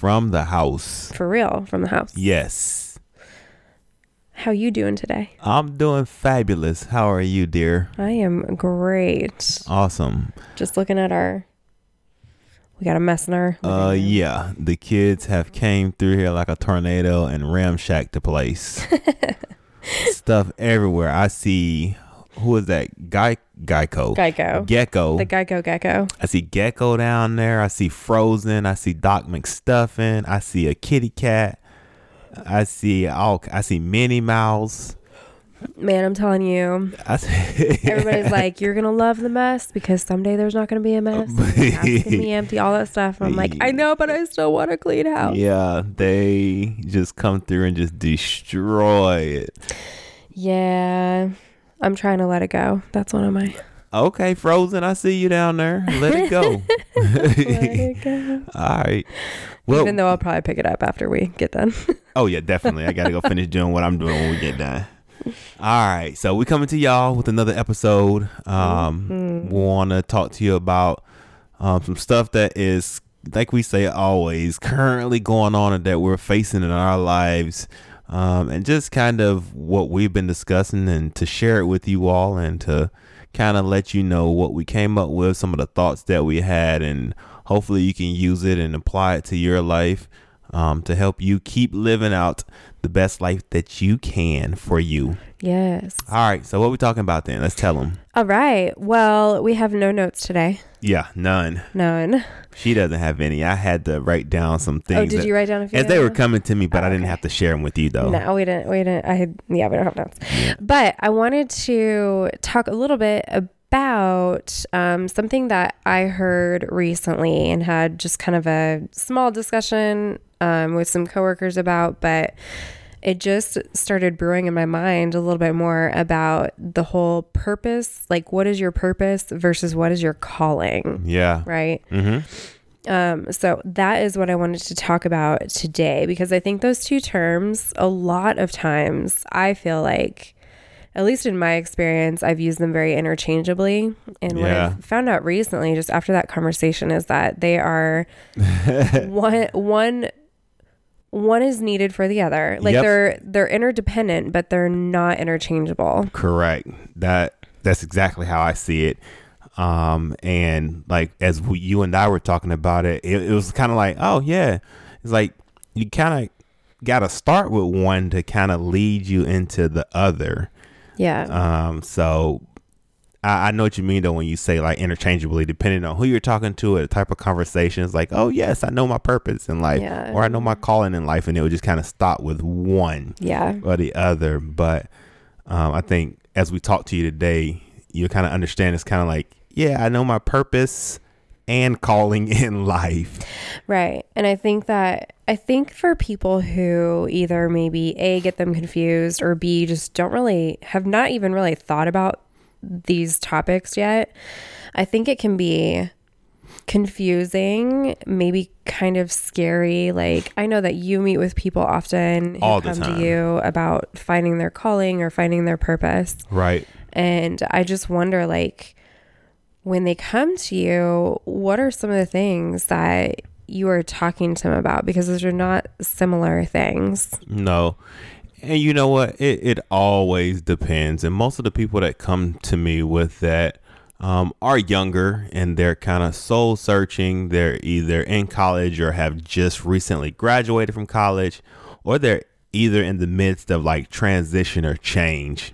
from the house. for real from the house. Yes. How you doing today? I'm doing fabulous. How are you, dear? I am great. Awesome. Just looking at our we got a mess in our Uh room. yeah, the kids have came through here like a tornado and ramshacked the place. Stuff everywhere. I see who is that? Guy Geico. Geico. Gecko. The Geico Gecko. I see Gecko down there. I see Frozen. I see Doc McStuffin. I see a kitty cat. I see all. I see Minnie Mouse. Man, I'm telling you. Everybody's like, you're gonna love the mess because someday there's not gonna be a mess. House gonna be empty, all that stuff. And I'm like, I know, but I still want a clean house. yeah, they just come through and just destroy it. Yeah. I'm trying to let it go. That's one of my Okay, Frozen. I see you down there. Let it go. let it go. all right. Well, Even though I'll probably pick it up after we get done. Oh yeah, definitely. I gotta go finish doing what I'm doing when we get done. All right, so we coming to y'all with another episode. Um, we want to talk to you about um, some stuff that is, like we say always, currently going on and that we're facing in our lives, um, and just kind of what we've been discussing, and to share it with you all, and to kind of let you know what we came up with, some of the thoughts that we had, and hopefully you can use it and apply it to your life um, to help you keep living out the best life that you can for you. yes. All right, so what are we talking about then? Let's tell them. All right. Well, we have no notes today. Yeah, none. None. She doesn't have any. I had to write down some things. Oh, did that- you write down a few? As they were coming to me, but Oh, I didn't okay. have to share them with you though. No, we didn't. We didn't. I had. Yeah, we don't have notes. But I wanted to talk a little bit about um, something that I heard recently and had just kind of a small discussion um, with some coworkers about, but it just started brewing in my mind a little bit more about the whole purpose. Like, what is your purpose versus what is your calling? Yeah. Right. Mm-hmm. Um, so that is what I wanted to talk about today because I think those two terms, a lot of times, I feel like, at least in my experience, I've used them very interchangeably. And what I've found out recently, just after that conversation, is that they are one one one is needed for the other. Like Yep. they're they're interdependent, but they're not interchangeable. Correct. That that's exactly how I see it. Um, and like as we, you and I were talking about it, it, it was kind of like, oh yeah, it's like you kind of got to start with one to kind of lead you into the other. Yeah. Um, so I, I know what you mean though when you say like interchangeably, depending on who you're talking to, or the type of conversation. It's like, oh yes, I know my purpose in life, Yeah. or I know my calling in life, and it would just kind of stop with one yeah. or the other. But um, I think as we talk to you today, you kind of understand it's kind of like, yeah, I know my purpose and calling in life. Right. And I think that I think for people who either maybe A get them confused or B just don't really have not even really thought about these topics yet, I think it can be confusing, maybe kind of scary. Like I know that you meet with people often who All the come time. to you about finding their calling or finding their purpose. Right. And I just wonder like when they come to you, what are some of the things that you are talking to them about because those are not similar things. No. And you know what? It it always depends. And most of the people that come to me with that um, are younger and they're kind of soul searching. They're either in college or have just recently graduated from college, or they're either in the midst of like transition or change.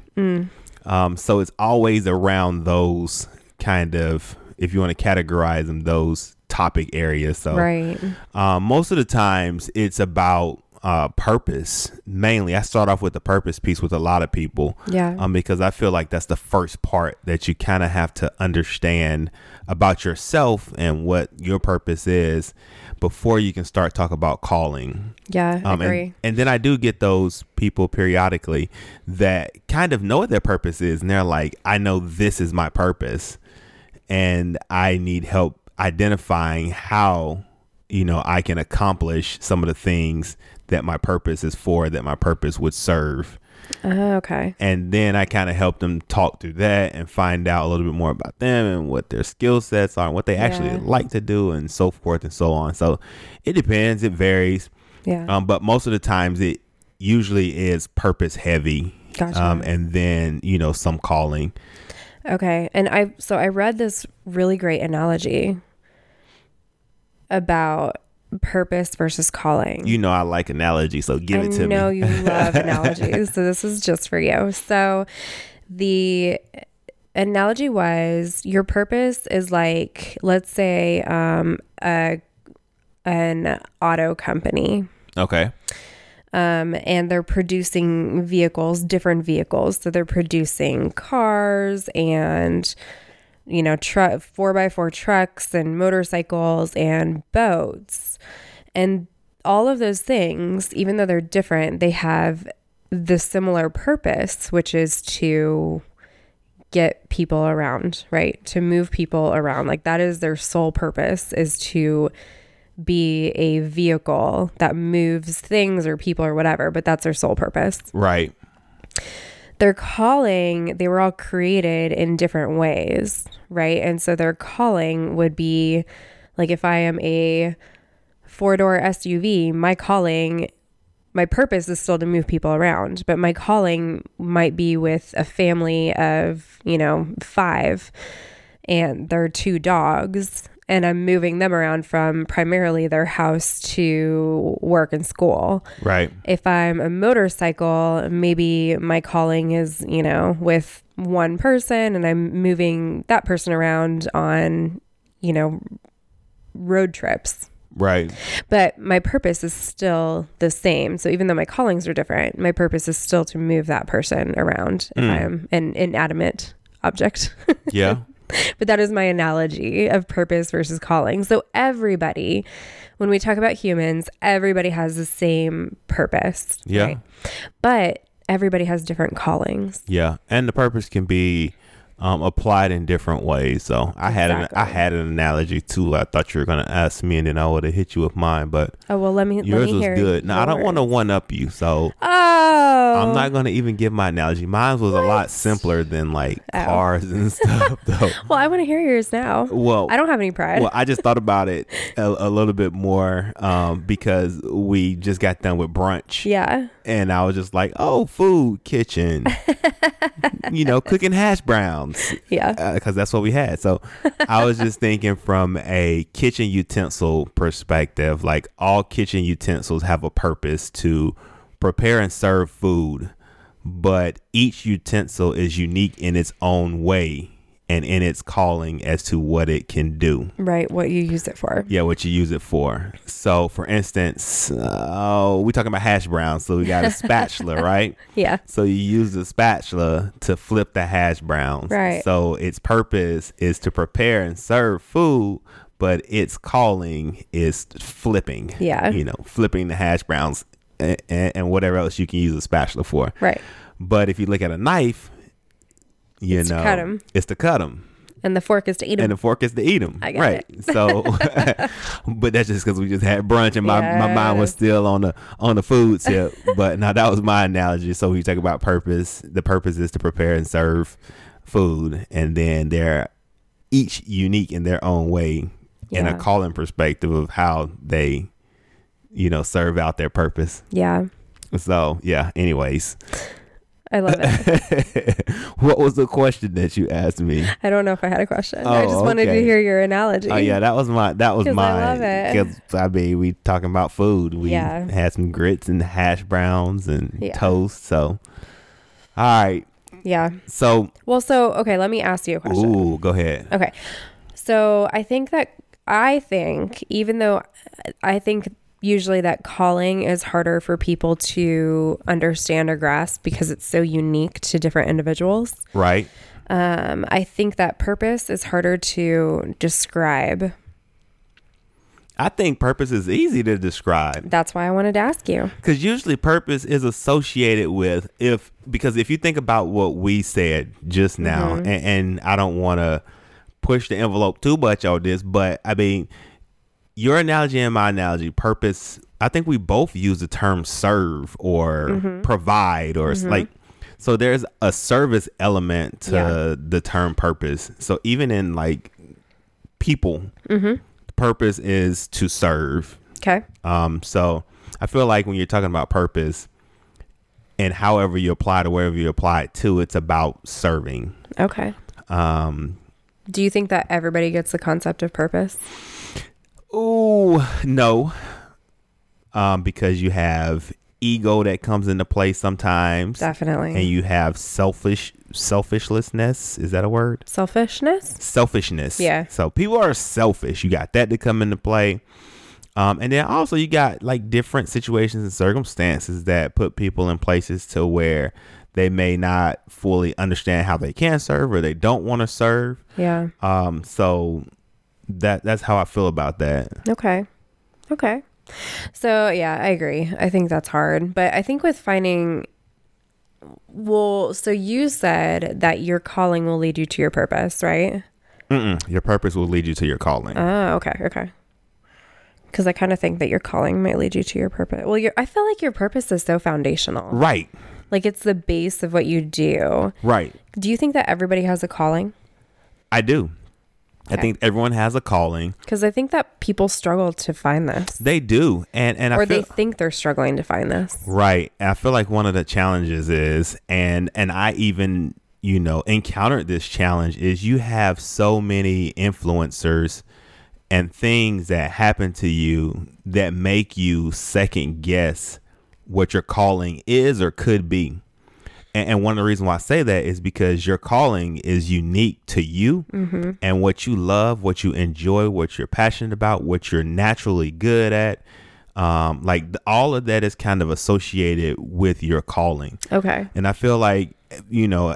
Um, so it's always around those kind of, if you want to categorize them, those topic areas. So Right. um, most of the times it's about uh, purpose mainly. I start off with the purpose piece with a lot of people. Yeah. Um, because I feel like that's the first part that you kind of have to understand about yourself and what your purpose is before you can start talk about calling. Yeah, I Um, agree. and, and then I do get those people periodically that kind of know what their purpose is, and they're like, I know this is my purpose, and I need help identifying how, you know, I can accomplish some of the things that my purpose is for, that my purpose would serve. Oh, okay. And then I kind of help them talk through that and find out a little bit more about them and what their skill sets are and what they actually Yeah. like to do and so forth and so on. So it depends, it varies. Yeah. Um, but most of the times it usually is purpose heavy. Gotcha. Um, and then, you know, some calling. Okay. And I so I read this really great analogy about purpose versus calling. You know, I like analogy, so give it to me. I know you love analogies, so this is just for you. So the analogy was your purpose is like let's say um a an auto company Okay. um, and they're producing vehicles, different vehicles. So they're producing cars and you know, truck four by four trucks and motorcycles and boats, and all of those things, even though they're different, they have the similar purpose, which is to get people around, right? To move people around. Like that is their sole purpose is to be a vehicle that moves things or people or whatever, but that's their sole purpose. Right. Their calling, they were all created in different ways, right? And so their calling would be like if I am a four door SUV, my calling, my purpose is still to move people around, but my calling might be with a family of, you know, five and their two dogs and I'm moving them around from primarily their house to work and school. Right. If I'm a motorcycle, maybe my calling is, you know, with one person and I'm moving that person around on, you know, road trips. Right. But my purpose is still the same. So even though my callings are different, my purpose is still to move that person around if hmm. I'm an inanimate object. Yeah. but that is my analogy of purpose versus calling. So everybody, when we talk about humans, everybody has the same purpose. Yeah. But everybody has different callings. Yeah, and the purpose can be um, applied in different ways. So I had an I had an analogy too. I thought you were gonna ask me, and then I would have hit you with mine. But Oh well, let me. let yours me was good. Now I don't want to one up you, so Oh, I'm not gonna even give my analogy. Mine was a lot simpler than like Oh. cars and stuff, though. Well, I want to hear yours now. Well, I don't have any pride. well, I just thought about it a, a little bit more um, because we just got done with brunch. yeah. and I was just like, "Oh, food kitchen, you know, cooking hash browns, Yeah. Uh, because that's what we had." So I was just thinking from a kitchen utensil perspective, like all kitchen utensils have a purpose to prepare and serve food, but each utensil is unique in its own way and in its calling as to what it can do. Right. What you use it for. Yeah, what you use it for. So, for instance, oh, we talking about hash browns. So we got a spatula, right? Yeah. So you use the spatula to flip the hash browns. Right. So its purpose is to prepare and serve food, but its calling is flipping. Yeah. You know, flipping the hash browns and, and whatever else you can use a spatula for. Right. But if you look at a knife, you It's to know, cut 'em. it's to cut them. And the fork is to eat them. and the fork is to eat them. I got right. it. So, but that's just because we just had brunch and my, my mind was still on the on the food tip. but now that was my analogy. So we talk about purpose. The purpose is to prepare and serve food, and then they're each unique in their own way in a calling perspective of how they, you know, serve out their purpose. yeah. So yeah. Anyways, I love it. what was the question that you asked me? I don't know if I had a question. Oh, I Oh, just wanted to hear your analogy. Oh yeah, that was my that was 'Cause I mine. love it. 'Cause, I mean, we talking about food. We Yeah. had some grits and hash browns and Yeah. toast. So, all right. Yeah. So, Well, so okay, let me ask you a question. ooh, go ahead. Okay. So I think that I think even though I think usually that calling is harder for people to understand or grasp because it's so unique to different individuals. Right. Um, I think that purpose is harder to describe. I think purpose is easy to describe That's why I wanted to ask you. because usually purpose is associated with if because if you think about what we said just now, Mm-hmm. and, and I don't want to push the envelope too much on this, but I mean, your analogy and my analogy, purpose. I think we both use the term serve or Mm-hmm. provide or s like. So there's a service element to Yeah. the term purpose. So even in like people, Mm-hmm. the purpose is to serve. Okay. Um, so I feel like when you're talking about purpose and however you apply it or wherever you apply it to, it's about serving. Okay. Um, Do you think that everybody gets the concept of purpose? Ooh, no. Um, because you have ego that comes into play sometimes. Definitely. And you have selfish selfishlessness. Is that a word? Selfishness? Selfishness. Yeah. So people are selfish. You got that to come into play. Um, and then also you got like different situations and circumstances that put people in places to where they may not fully understand how they can serve or they don't want to serve. Yeah. Um, so that that's how I feel about that. Okay. Okay. So, yeah, I agree. I think that's hard. But I think with finding, well, so you said that your calling will lead you to your purpose, right? Mm-mm. Your purpose will lead you to your calling. Oh, okay. Okay. Because I kind of think that your calling might lead you to your purpose. Well, your, I feel like your purpose is so foundational. right. Like it's the base of what you do. Right. Do you think that everybody has a calling? I do. I think everyone has a calling. Because I think that people struggle to find this, They do. And and I or feel they think they're struggling to find this. Right. I feel like one of the challenges is and and I even, you know, encountered this challenge is you have so many influencers and things that happen to you that make you second guess what your calling is or could be. And, and one of the reasons why I say that is because your calling is unique to you mm-hmm. and what you love, what you enjoy, what you're passionate about, what you're naturally good at. Um, like th- all of that is kind of associated with your calling. Okay. And I feel like, you know,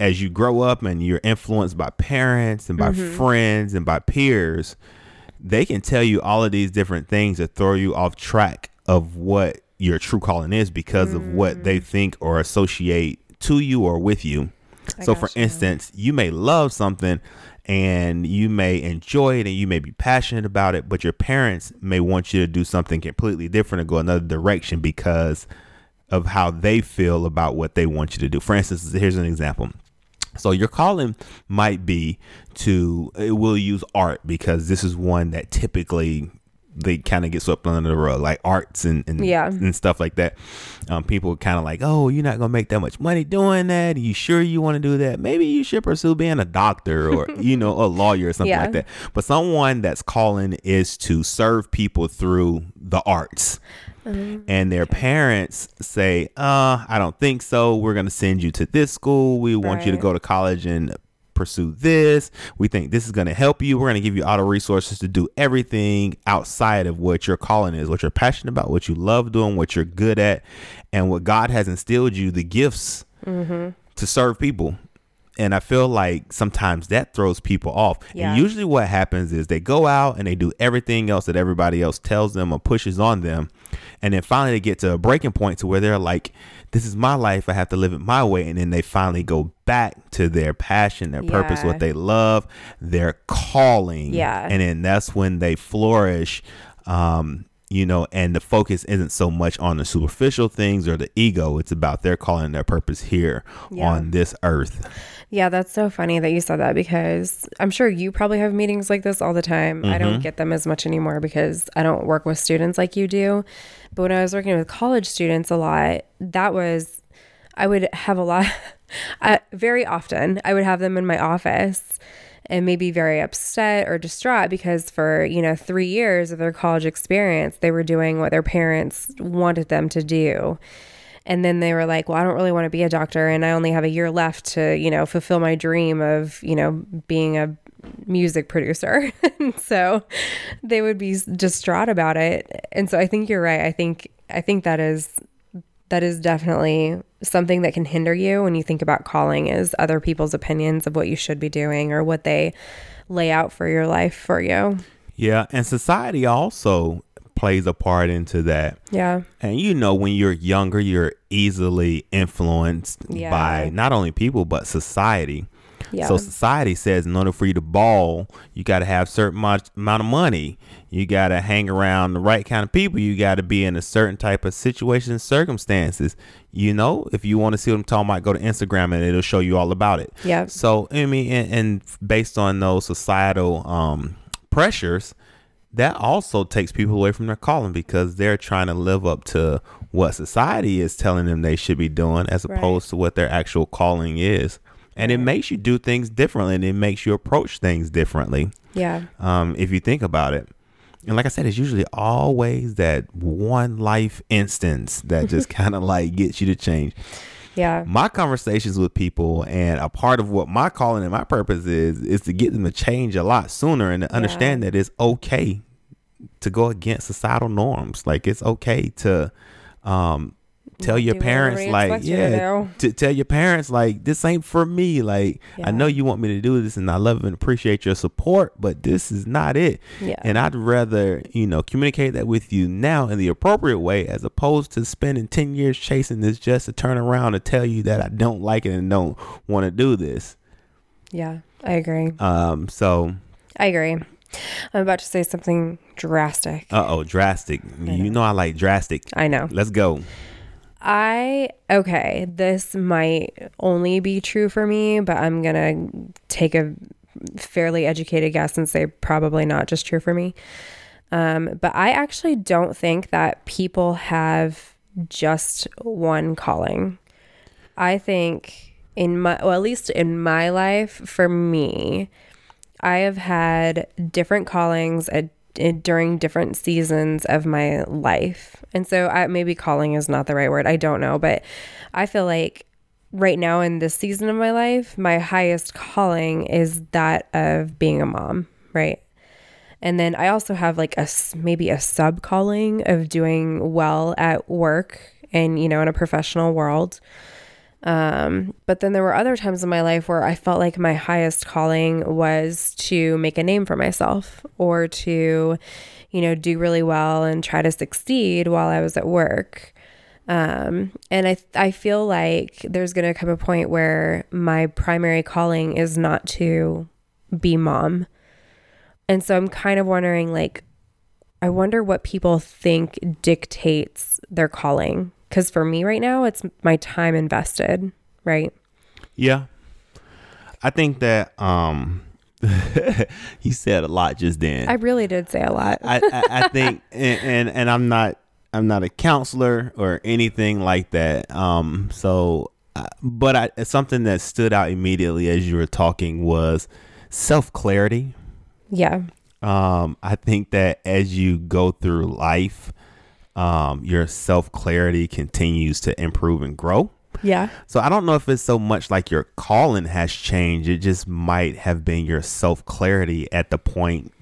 as you grow up and you're influenced by parents and by mm-hmm. friends and by peers, they can tell you all of these different things that throw you off track of what your true calling is because of what they mm. think or associate to you or with you. so, for gotcha. instance, you may love something and you may enjoy it and you may be passionate about it, but your parents may want you to do something completely different or go another direction because of how they feel about what they want you to do. For instance, here's an example. So your calling might be to eh, it will use art because this is one that typically they kind of get swept under the rug, like arts and and, Yeah. and stuff like that. Um, people kind of like, oh, you're not gonna make that much money doing that. Are you sure you want to do that? Maybe you should pursue being a doctor or you know a lawyer or something Yeah. like that. But someone that's calling is to serve people through the arts and their parents say, uh, I don't think so. We're going to send you to this school. We want you to go to college and pursue this. We think this is going to help you. We're going to give you all the resources to do everything outside of what your calling is, what you're passionate about, what you love doing, what you're good at, and what God has instilled you the gifts mm-hmm. to serve people. And I feel like sometimes that throws people off. Yeah. And usually what happens is they go out and they do everything else that everybody else tells them or pushes on them. And then finally they get to a breaking point to where they're like this is my life. I have to live it my way. And then they finally go back to their passion their purpose what they love their calling. Yeah. and then that's when they flourish um you know and the focus isn't so much on the superficial things or the ego it's about their calling their purpose here Yeah. on this earth Yeah, that's so funny that you said that because I'm sure you probably have meetings like this all the time. I don't get them as much anymore because I don't work with students like you do. But when I was working with college students a lot, that was, I would have a lot, uh, very often, I would have them in my office and maybe very upset or distraught because for, you know, three years of their college experience, they were doing what their parents wanted them to do. And then they were like, well, I don't really want to be a doctor and I only have a year left to, you know, fulfill my dream of, you know, being a music producer. so they would be distraught about it. And so I think you're right. I think I think that is that is definitely something that can hinder you when you think about calling is other people's opinions of what you should be doing or what they lay out for your life for you. yeah and society also plays a part into that Yeah. And you know, when you're younger, you're easily influenced Yeah. by not only people but society. Yeah. So society says in order for you to ball, you got to have certain much amount of money. You got to hang around the right kind of people. You got to be in a certain type of situation and circumstances. You know, if you want to see what I'm talking about, go to Instagram and it'll show you all about it. Yeah. So I mean, and, and based on those societal um, pressures, that also takes people away from their calling because they're trying to live up to what society is telling them they should be doing as Right. opposed to what their actual calling is. And it makes you do things differently and it makes you approach things differently yeah. um, if you think about it. And like I said, it's usually always that one life instance that just kind of like gets you to change. Yeah. my conversations with people and a part of what my calling and my purpose is is to get them to change a lot sooner and to understand that it's okay to go against societal norms. Like it's okay to um tell your parents like yeah to tell your parents like this ain't for me like i know you want me to do this and i love and appreciate your support but this is not it Yeah. and i'd rather you know communicate that with you now in the appropriate way as opposed to spending 10 years chasing this just to turn around and tell you that i don't like it and don't want to do this Yeah. I agree. um so I agree. I'm about to say something drastic. uh-oh drastic you know i like drastic I know. let's go I okay, this might only be true for me, but I'm going to take a fairly educated guess and say probably not just true for me. Um, but I actually don't think that people have just one calling. I think in my well at least in my life for me, I have had different callings at, during different seasons of my life. And so I, maybe calling is not the right word. I don't know, but I feel like right now in this season of my life, my highest calling is that of being a mom, right? And then I also have like a maybe a sub calling of doing well at work and you know in a professional world. Um, but then there were other times in my life where I felt like my highest calling was to make a name for myself or to, you know, do really well and try to succeed while I was at work. Um, and I, I feel like there's going to come a point where my primary calling is not to be mom. And so I'm kind of wondering, like, I wonder what people think dictates their calling. Because for me right now, it's my time invested, right? Yeah. I think that um you said a lot just then. I really did say a lot. I, I, I think and, and and I'm not I'm not a counselor or anything like that. Um so uh, but I something that stood out immediately as you were talking was self-clarity. yeah. Um I think that as you go through life um your self-clarity continues to improve and grow. Yeah. So I don't know if it's so much like your calling has changed. It just might have been your self clarity at the point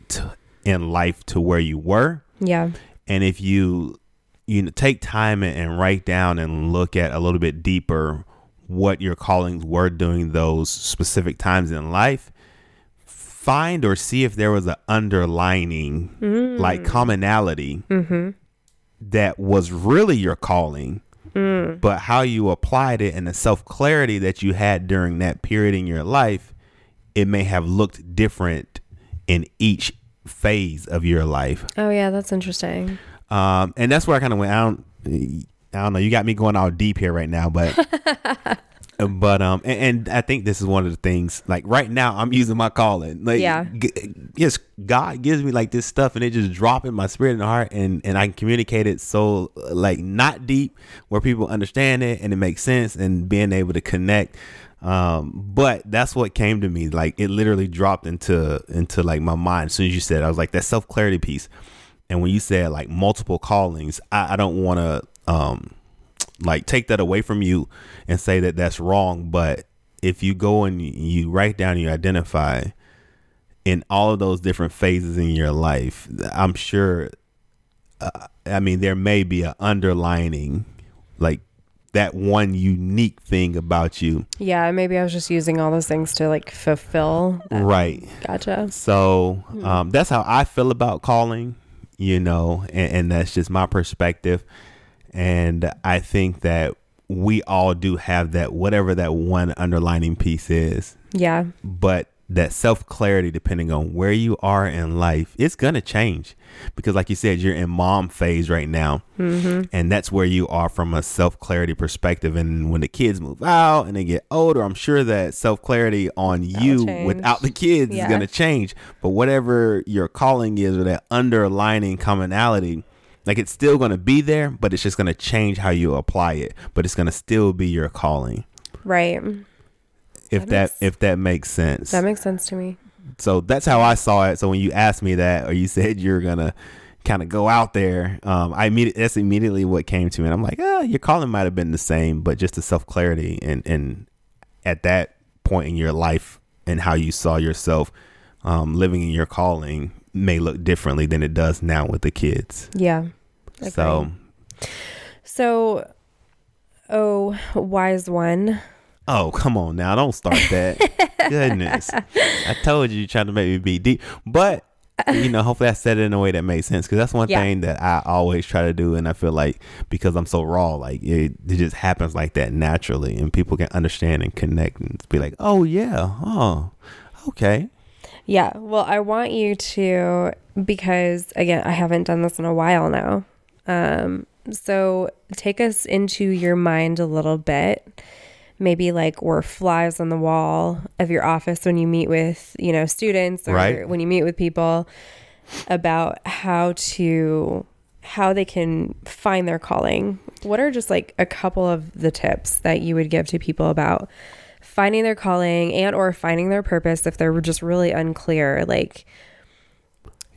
in life to where you were. Yeah. And if you you know, take time and, write down and look at a little bit deeper what your callings were during those specific times in life, find or see if there was an underlining like commonality that was really your calling, but how you applied it and the self clarity that you had during that period in your life, it may have looked different in each phase of your life. Oh yeah, that's interesting. Um, and that's where I kind of went. I don't, I don't know. You got me going all deep here right now, but, but um, and, and I think this is one of the things. Like right now, I'm using my calling. Like, Yeah. g- yes, God gives me like this stuff, and it just drop in my spirit and heart, and and I can communicate it so like not deep where people understand it and it makes sense, and being able to connect. Um, but that's what came to me. Like it literally dropped into into like my mind as soon as you said. it. I was like that self clarity piece. And when you said like multiple callings, I, I don't want to um like take that away from you and say that that's wrong. But if you go and you- write down, you identify in all of those different phases in your life, I'm sure. Uh, I mean, there may be an underlining, like that one unique thing about you, Yeah, maybe I was just using all those things to like fulfill. That. right? Gotcha. So um, that's how I feel about calling, you know, and, and that's just my perspective. And I think that we all do have that, whatever that one underlining piece is, Yeah. but that self clarity, depending on where you are in life, it's gonna change because, like you said, you're in mom phase right now, mm-hmm. and that's where you are from a self clarity perspective. And when the kids move out and they get older, I'm sure that self clarity on you change. without the kids Yeah. is gonna change. But whatever your calling is, or that underlining commonality. Like it's still going to be there, but it's just going to change how you apply it. But it's going to still be your calling, Right. if That that makes- if that makes sense That makes sense to me. so that's how I saw it. So when you asked me that, or you said you're gonna kind of go out there, um, I immediately that's immediately what came to me. And I'm like, oh, your calling might have been the same, but just the self clarity and and at that point in your life and how you saw yourself um, living in your calling may look differently than it does now with the kids. Yeah. So So, oh, wise one. Oh, come on now. Don't start that. Goodness. I told you you're trying to make me be deep. But, you know, hopefully I said it in a way that made sense because that's one Yeah. thing that I always try to do. And I feel like because I'm so raw, like it, it just happens like that naturally and people can understand and connect and be like, oh, yeah. Oh, okay. Yeah. Well, I want you to, because again, I haven't done this in a while now. Um, so take us into your mind a little bit. Maybe like we're flies on the wall of your office when you meet with, you know, students or Right. when you meet with people about how to how they can find their calling. What are just like a couple of the tips that you would give to people about finding their calling and or finding their purpose if they're just really unclear like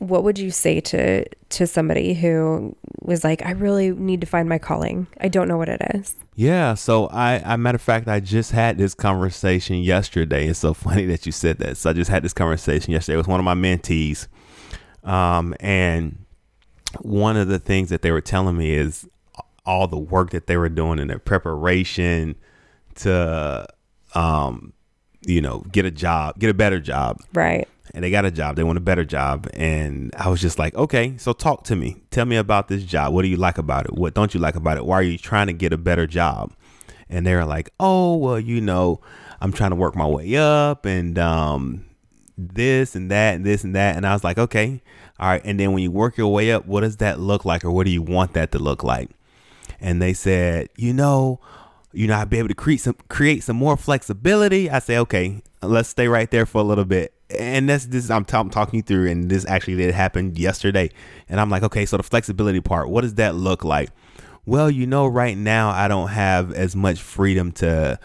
what would you say to to somebody who was like I really need to find my calling. I don't know what it is. Yeah, so I, I matter of fact, I just had this conversation yesterday. It's so funny that you said that. So I just had this conversation yesterday with one of my mentees, um, and one of the things that they were telling me is all the work that they were doing in their preparation to, um, you know, get a job, get a better job Right. And they got a job. They want a better job. And I was just like, okay, so talk to me. Tell me about this job. What do you like about it? What don't you like about it? Why are you trying to get a better job? And they were like, oh, well, you know, I'm trying to work my way up and um, this and that and this and that. And I was like, okay, all right. And then when you work your way up, what does that look like or what do you want that to look like? And they said, you know, you know, I'd be able to create some create some more flexibility. I say, okay, let's stay right there for a little bit. And that's this I'm, t- I'm talking you through, and this actually did happen yesterday. And I'm like, okay, so the flexibility part, what does that look like? Well, you know, right now I don't have as much freedom to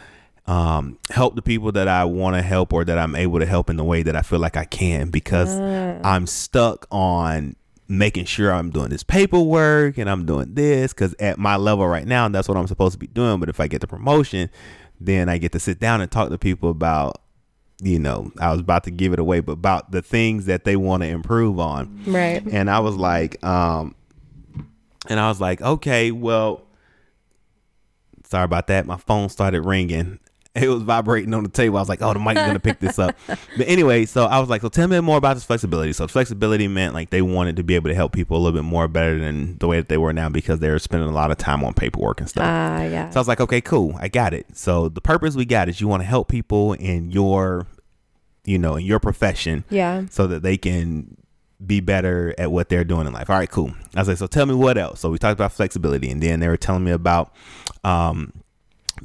um, help the people that I want to help or that I'm able to help in the way that I feel like I can because I'm stuck on making sure I'm doing this paperwork and I'm doing this because at my level right now, that's what I'm supposed to be doing. But if I get the promotion, then I get to sit down and talk to people about, you know, I was about to give it away, but about the things that they want to improve on. Right. And I was like, um, and I was like, okay, well, sorry about that. My phone started ringing. it was vibrating on the table. I was like, oh, the mic's gonna pick this up. But anyway, so I was like, so tell me more about this flexibility. So flexibility meant like they wanted to be able to help people a little bit more better than the way that they were now because they were spending a lot of time on paperwork and stuff. Ah, yeah. So I was like, okay, cool, I got it. So the purpose we got is you want to help people in your, you know, in your profession, yeah. so that they can be better at what they're doing in life. All right, cool. I was like, so tell me what else. So we talked about flexibility, and then they were telling me about um,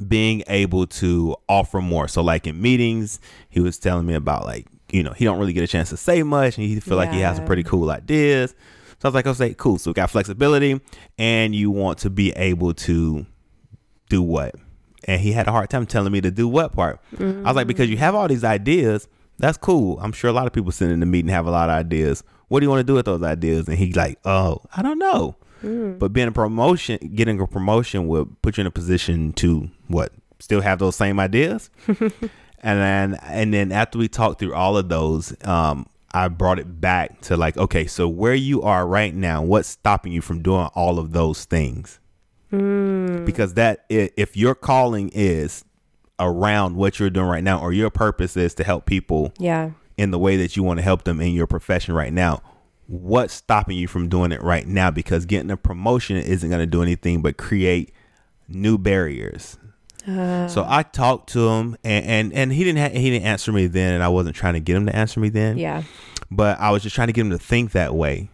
being able to offer more. So like in meetings, he was telling me about like you know he don't really get a chance to say much, and he feel like he has some pretty cool ideas. So I was like, okay, cool. So we got flexibility, and you want to be able to do what? And he had a hard time telling me to do what part. I was like, mm. because you have all these ideas, that's cool. I'm sure a lot of people sitting in the meeting have a lot of ideas. What do you want to do with those ideas? And he's like, oh, I don't know. Mm. But being a promotion, getting a promotion will put you in a position to what? Still have those same ideas. and then and then after we talked through all of those, um, I brought it back to like, okay, so where you are right now, what's stopping you from doing all of those things? Because that if your calling is around what you're doing right now, or your purpose is to help people Yeah. in the way that you want to help them in your profession right now, what's stopping you from doing it right now? Because getting a promotion isn't going to do anything but create new barriers. So I talked to him, and and, and he didn't ha- he didn't answer me then, and I wasn't trying to get him to answer me then. Yeah. But I was just trying to get him to think that way,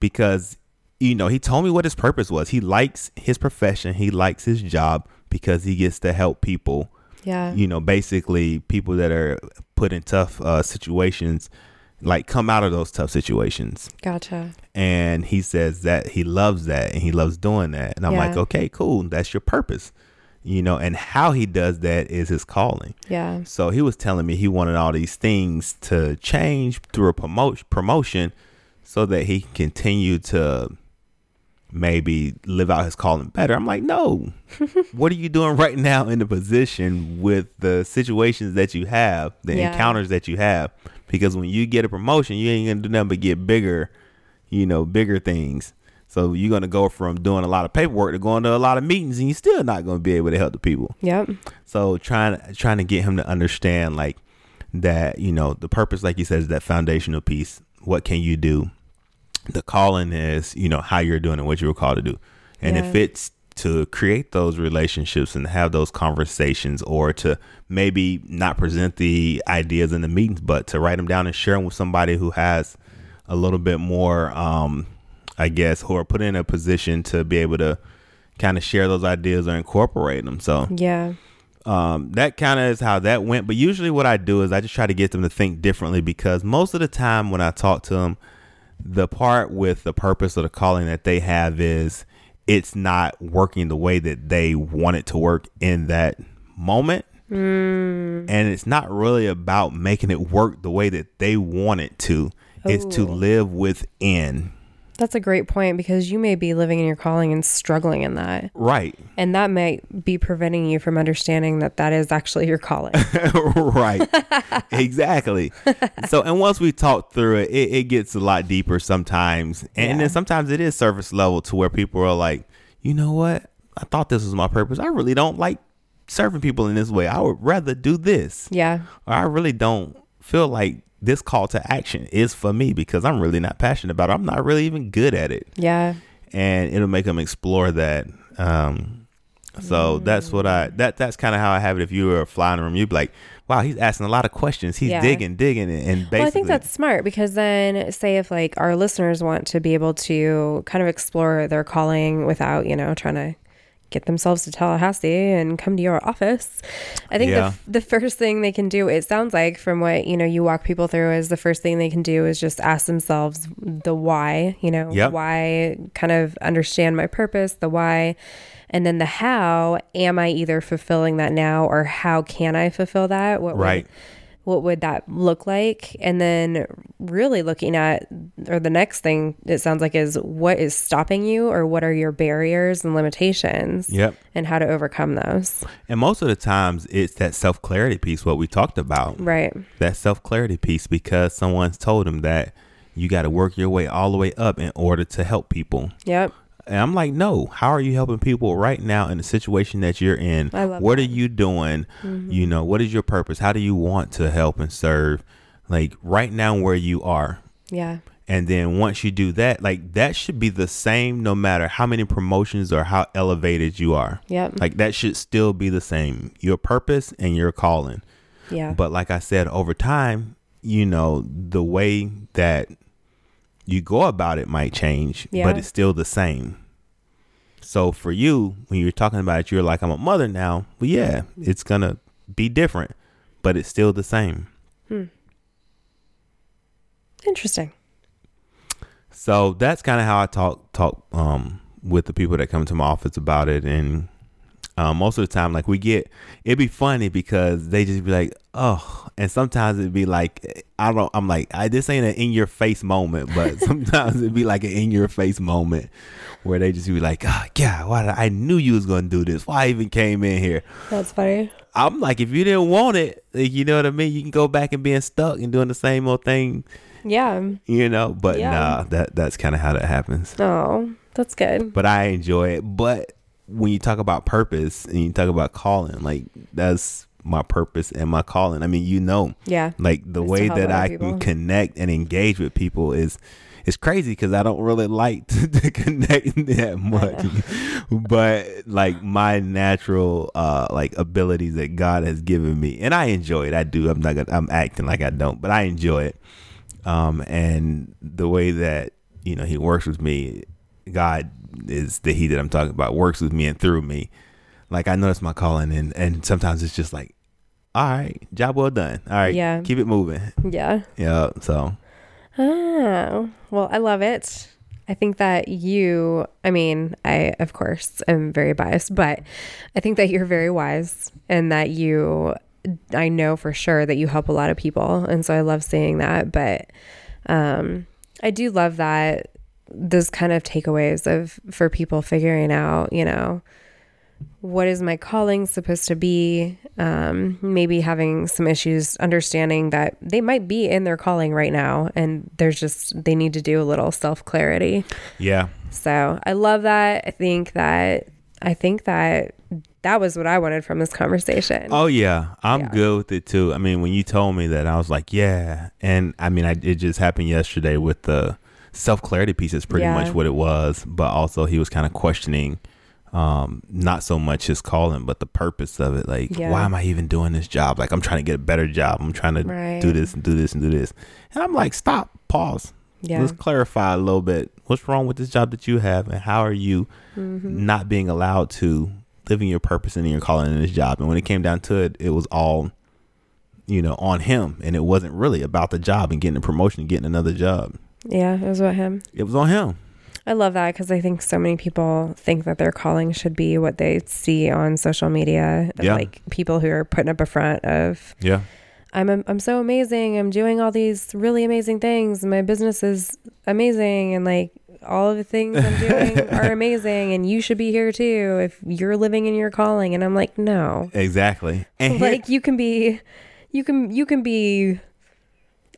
because you know he told me what his purpose was. He likes his profession. He likes his job because he gets to help people Yeah. you know, basically people that are put in tough uh, situations, like come out of those tough situations. Gotcha. And he says that he loves that and he loves doing that. And I'm like, okay, cool. That's your purpose, you know, and how he does that is his calling. Yeah. So he was telling me he wanted all these things to change through a promotion promotion so that he can continue to maybe live out his calling better. I'm like, no. what are you doing right now in the position with the situations that you have, the Yeah. encounters that you have? Because when you get a promotion, you ain't gonna do nothing but get bigger, you know, bigger things. So you're gonna go from doing a lot of paperwork to going to a lot of meetings, and you're still not gonna be able to help the people. Yep. So trying trying to get him to understand like that, you know, the purpose, like you said, is that foundational piece. What can you do? The calling is, you know, how you're doing and what you were called to do. And if it's to create those relationships and have those conversations or to maybe not present the ideas in the meetings, but to write them down and share them with somebody who has a little bit more, um, I guess, who are put in a position to be able to kind of share those ideas or incorporate them. So Yeah. um, that kind of is how that went. But usually, what I do is I just try to get them to think differently because most of the time when I talk to them, the part with the purpose of the calling that they have is it's not working the way that they want it to work in that moment. And it's not really about making it work the way that they want it to. It's to live within. That's a great point because you may be living in your calling and struggling in that. Right. And that might be preventing you from understanding that that is actually your calling. right exactly so and once we talk through it, it it gets a lot deeper sometimes and Yeah. then sometimes it is surface level to where people are like you know what i thought this was my purpose i really don't like serving people in this way i would rather do this yeah. or i really don't feel like this call to action is for me because i'm really not passionate about it i'm not really even good at it Yeah. and it'll make them explore that. Um, so that's what I that that's kind of how I have it. If you were a fly in the room, you'd be like, "Wow, he's asking a lot of questions. He's Yeah. digging, digging, and, and basically, Well, I think that's smart because then, say, if like our listeners want to be able to kind of explore their calling without, you know, trying to get themselves to Tallahassee and come to your office, I think Yeah. the, the first thing they can do, it sounds like from what, you know, you walk people through, is the first thing they can do is just ask themselves the why, you know, Yep. why kind of understand my purpose, the why. And then the how, am I either fulfilling that now or how can I fulfill that? What would- Right. What would that look like and then really looking at or the next thing it sounds like is what is stopping you or what are your barriers and limitations Yep. and how to overcome those And most of the times, it's that self clarity piece. What we talked about, right that self clarity piece, because someone's told them that you got to work your way all the way up in order to help people. yep And I'm like, no, how are you helping people right now in the situation that you're in? What that. are you doing? Mm-hmm. You know, what is your purpose? How do you want to help and serve? Like right now where you are. Yeah. And then once you do that, like that should be the same no matter how many promotions or how elevated you are. Yep. Like that should still be the same. Your purpose and your calling. Yeah. But like I said, over time, you know, the way that you go about it might change, Yeah. but it's still the same. So for you, when you're talking about it, you're like, I'm a mother now. Well, yeah, it's gonna be different, but it's still the same. Interesting. So that's kind of how I talk talk um with the people that come to my office about it, and um, most of the time, like we get, it'd be funny because they just be like, oh, and sometimes it'd be like, I don't, I'm like, I this ain't an in your face moment, but sometimes it'd be like an in your face moment where they just be like, oh, yeah, why did I, I knew you was gonna do this. Why I even came in here? That's funny. I'm like, if you didn't want it, like, you know what I mean? You can go back and being stuck and doing the same old thing, Yeah. you know. But Yeah. nah, that that's kind of how that happens. Oh, that's good. But I enjoy it. But when you talk about purpose and you talk about calling, like that's my purpose and my calling. I mean, you know, Yeah. like the way that I people. can connect and engage with people is it's crazy because I don't really like to, to connect that much. but like my natural uh like abilities that God has given me, and I enjoy it. I do. I'm not. Gonna, I'm acting like I don't, but I enjoy it. Um, and the way that you know He works with me, God is the He that I'm talking about. Works with me and through me. Like I know it's my calling, and and sometimes it's just like, all right, job well done. All right, Yeah. keep it moving. Yeah. Yeah. So Oh, well, I love it. I think that you, I mean, I, of course, am very biased, but I think that you're very wise and that you, I know for sure that you help a lot of people. And so I love seeing that. But um, I do love that those kind of takeaways of for people figuring out, you know, what is my calling supposed to be um, maybe having some issues understanding that they might be in their calling right now and there's just they need to do a little self clarity yeah, so i love that i think that i think that that was what i wanted from this conversation Oh yeah, I'm Yeah. good with it too. I mean, when you told me that, I was like, yeah. And I mean, I, it just happened yesterday with the self clarity piece. Is pretty Yeah. much what it was. But also, he was kind of questioning, um, not so much his calling, but the purpose of it. Like, Yeah. why am I even doing this job? Like, I'm trying to get a better job. I'm trying to Right. do this and do this and do this. And I'm like, stop, pause. yeah Let's clarify a little bit. What's wrong with this job that you have, and how are you Mm-hmm. not being allowed to living your purpose and your calling in this job? And when it came down to it, it was all, you know, on him, and it wasn't really about the job and getting a promotion, and getting another job. Yeah it was about him It was on him. i love that because i think so many people think that their calling should be what they see on social media Yeah. like people who are putting up a front of Yeah, I'm I'm so amazing. I'm doing all these really amazing things. My business is amazing and like all of the things I'm doing are amazing and you should be here too if you're living in your calling and I'm like, "No." exactly. And Like you can be you can you can be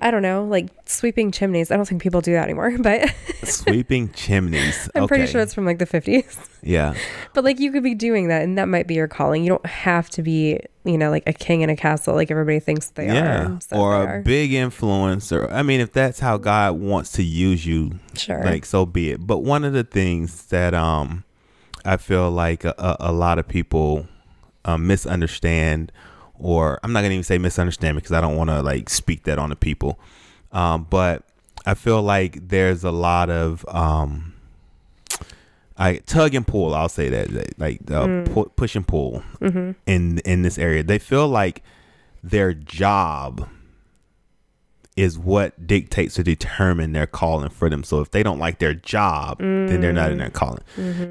I don't know, like sweeping chimneys. I don't think people do that anymore, but sweeping chimneys. I'm pretty sure it's from like the 50s. Yeah, But like you could be doing that and that might be your calling. You don't have to be, you know, like a king in a castle like everybody thinks they yeah, are. So or a are. big influencer. I mean, if that's how God wants to use you, Sure. like so be it but one of the things that um i feel like a, a, a lot of people um, misunderstand or i'm not gonna even say misunderstand because i don't want to like speak that on the people um but i feel like there's a lot of um I tug and pull. I'll say that, like uh, pu- push and pull in in this area. They feel like their job is what dictates or determine their calling for them. So if they don't like their job, then they're not in their calling.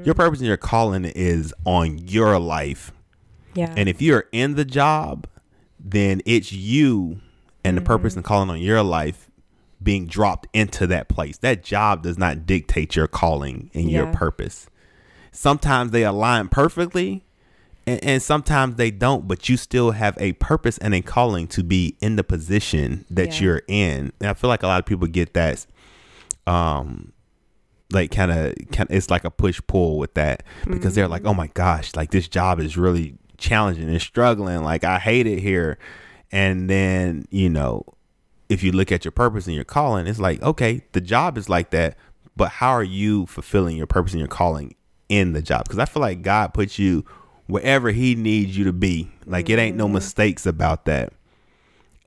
Your purpose and your calling is on your life. Yeah. And if you're in the job, then it's you and the purpose and calling on your life being dropped into that place. That job does not dictate your calling and your purpose. Sometimes they align perfectly and, and sometimes they don't, but you still have a purpose and a calling to be in the position that Yeah. you're in. And I feel like a lot of people get that um like kind of it's like a push pull with that because they're like, oh my gosh, like this job is really challenging and struggling. Like I hate it here, and then you know, if you look at your purpose and your calling, it's like okay, the job is like that, but how are you fulfilling your purpose and your calling in the job? Because I feel like God puts you wherever He needs you to be. Like it ain't no mm-hmm. mistakes about that.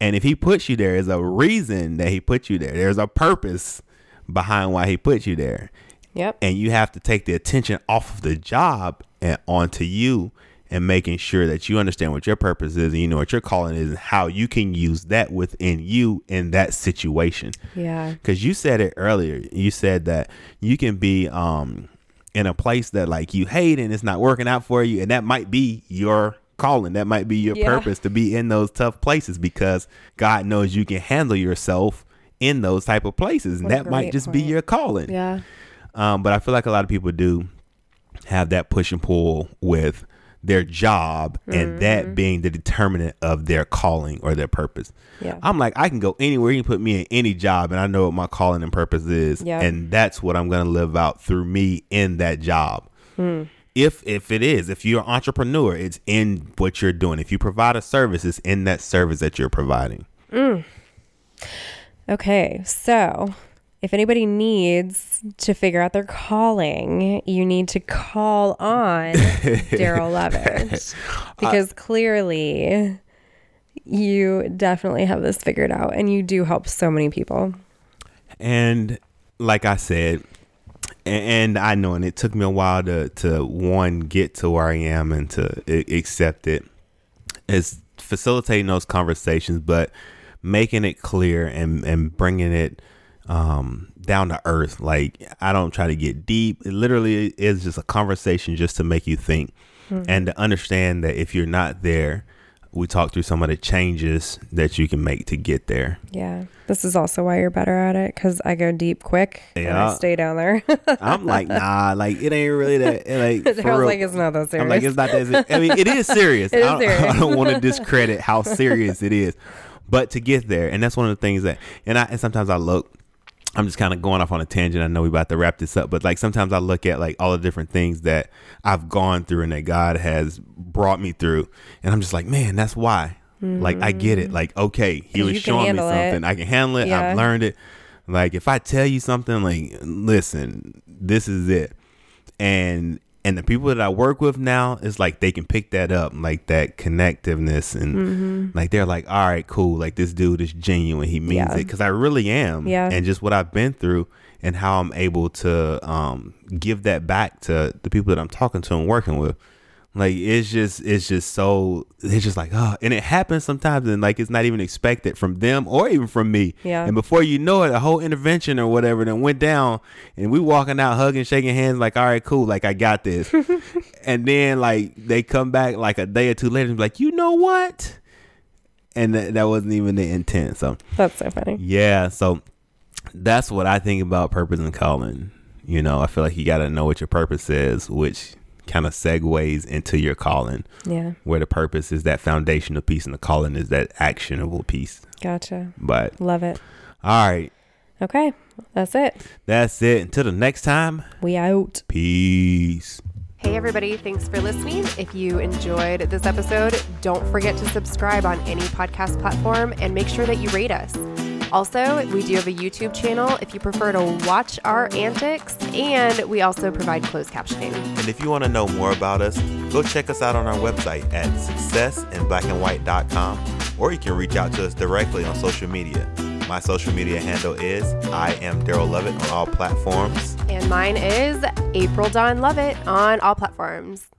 And if he puts you there, there's a reason that he put you there. There's a purpose behind why he put you there. Yep. And you have to take the attention off of the job and onto you and making sure that you understand what your purpose is and you know what your calling is and how you can use that within you in that situation. Yeah. Because you said it earlier. You said that you can be um in a place that like you hate and it's not working out for you, and that might be your calling. That might be your Yeah. purpose to be in those tough places because God knows you can handle yourself in those type of places, and that might just be your calling. Yeah. Um, but I feel like a lot of people do have that push and pull with their job and Mm-hmm. that being the determinant of their calling or their purpose. Yeah. I'm like, I can go anywhere. You can put me in any job and I know what my calling and purpose is. Yeah. And that's what I'm going to live out through me in that job. Hmm. If if it is, if you're an entrepreneur, it's in what you're doing. If you provide a service, it's in that service that you're providing. Okay, so if anybody needs to figure out their calling, you need to call on Daryl Lovett uh, because clearly you definitely have this figured out and you do help so many people. And like I said, and I know, and it took me a while to to one get to where I am and to accept it. Is facilitating those conversations, but making it clear and and bringing it um, down to earth. Like I don't try to get deep. It literally is just a conversation just to make you think and to understand that if you're not there, we talk through some of the changes that you can make to get there. Yeah. This is also why you're better at it because I go deep quick and I Yeah. stay down there. I'm like, nah, like it ain't really that. Like, for like, it's not that serious. I'm like, it's not that. serious. I mean, it is serious. It is I, don't, serious. I don't want to discredit how serious it is, but to get there, and that's one of the things that, and I, and sometimes I look. I'm just kind of going off on a tangent. I know we're about to wrap this up, but like sometimes I look at like all the different things that I've gone through and that God has brought me through, and I'm just like, man, that's why. Like I get it. Mm-hmm. Like okay, He was showing me handle it. something. I can handle it. Yeah. I've learned it. Like if I tell you something, like listen, this is it, and and the people that I work with now is like they can pick that up, like that connectiveness, and Mm-hmm. like they're like, all right, cool, like this dude is genuine, he means Yeah. it, because I really am, Yeah. and just what I've been through and how I'm able to um give that back to the people that I'm talking to and working with. Like it's just it's just so it's just like oh and it happens sometimes and like it's not even expected from them or even from me. Yeah. And before you know it, a whole intervention or whatever then went down and we walking out hugging, shaking hands like, all right, cool, like I got this. and then like they come back like a day or two later and be like, you know what? And that, that wasn't even the intent. So That's so funny. yeah, so that's what I think about purpose and calling. You know, I feel like you got to know what your purpose is, which kind of segues into your calling, Yeah. where the purpose is that foundational piece and the calling is that actionable piece. Gotcha. But Love it. all right, Okay. That's it. that's it. Until the next time, We out. peace. Hey, everybody, thanks for listening. If you enjoyed this episode, don't forget to subscribe on any podcast platform and make sure that you rate us. Also, we do have a YouTube channel if you prefer to watch our antics, and we also provide closed captioning. And if you want to know more about us, go check us out on our website at successinblackandwhite.com or you can reach out to us directly on social media. My social media handle is I am Daryl Lovett on all platforms. And mine is April Dawn Lovett on all platforms.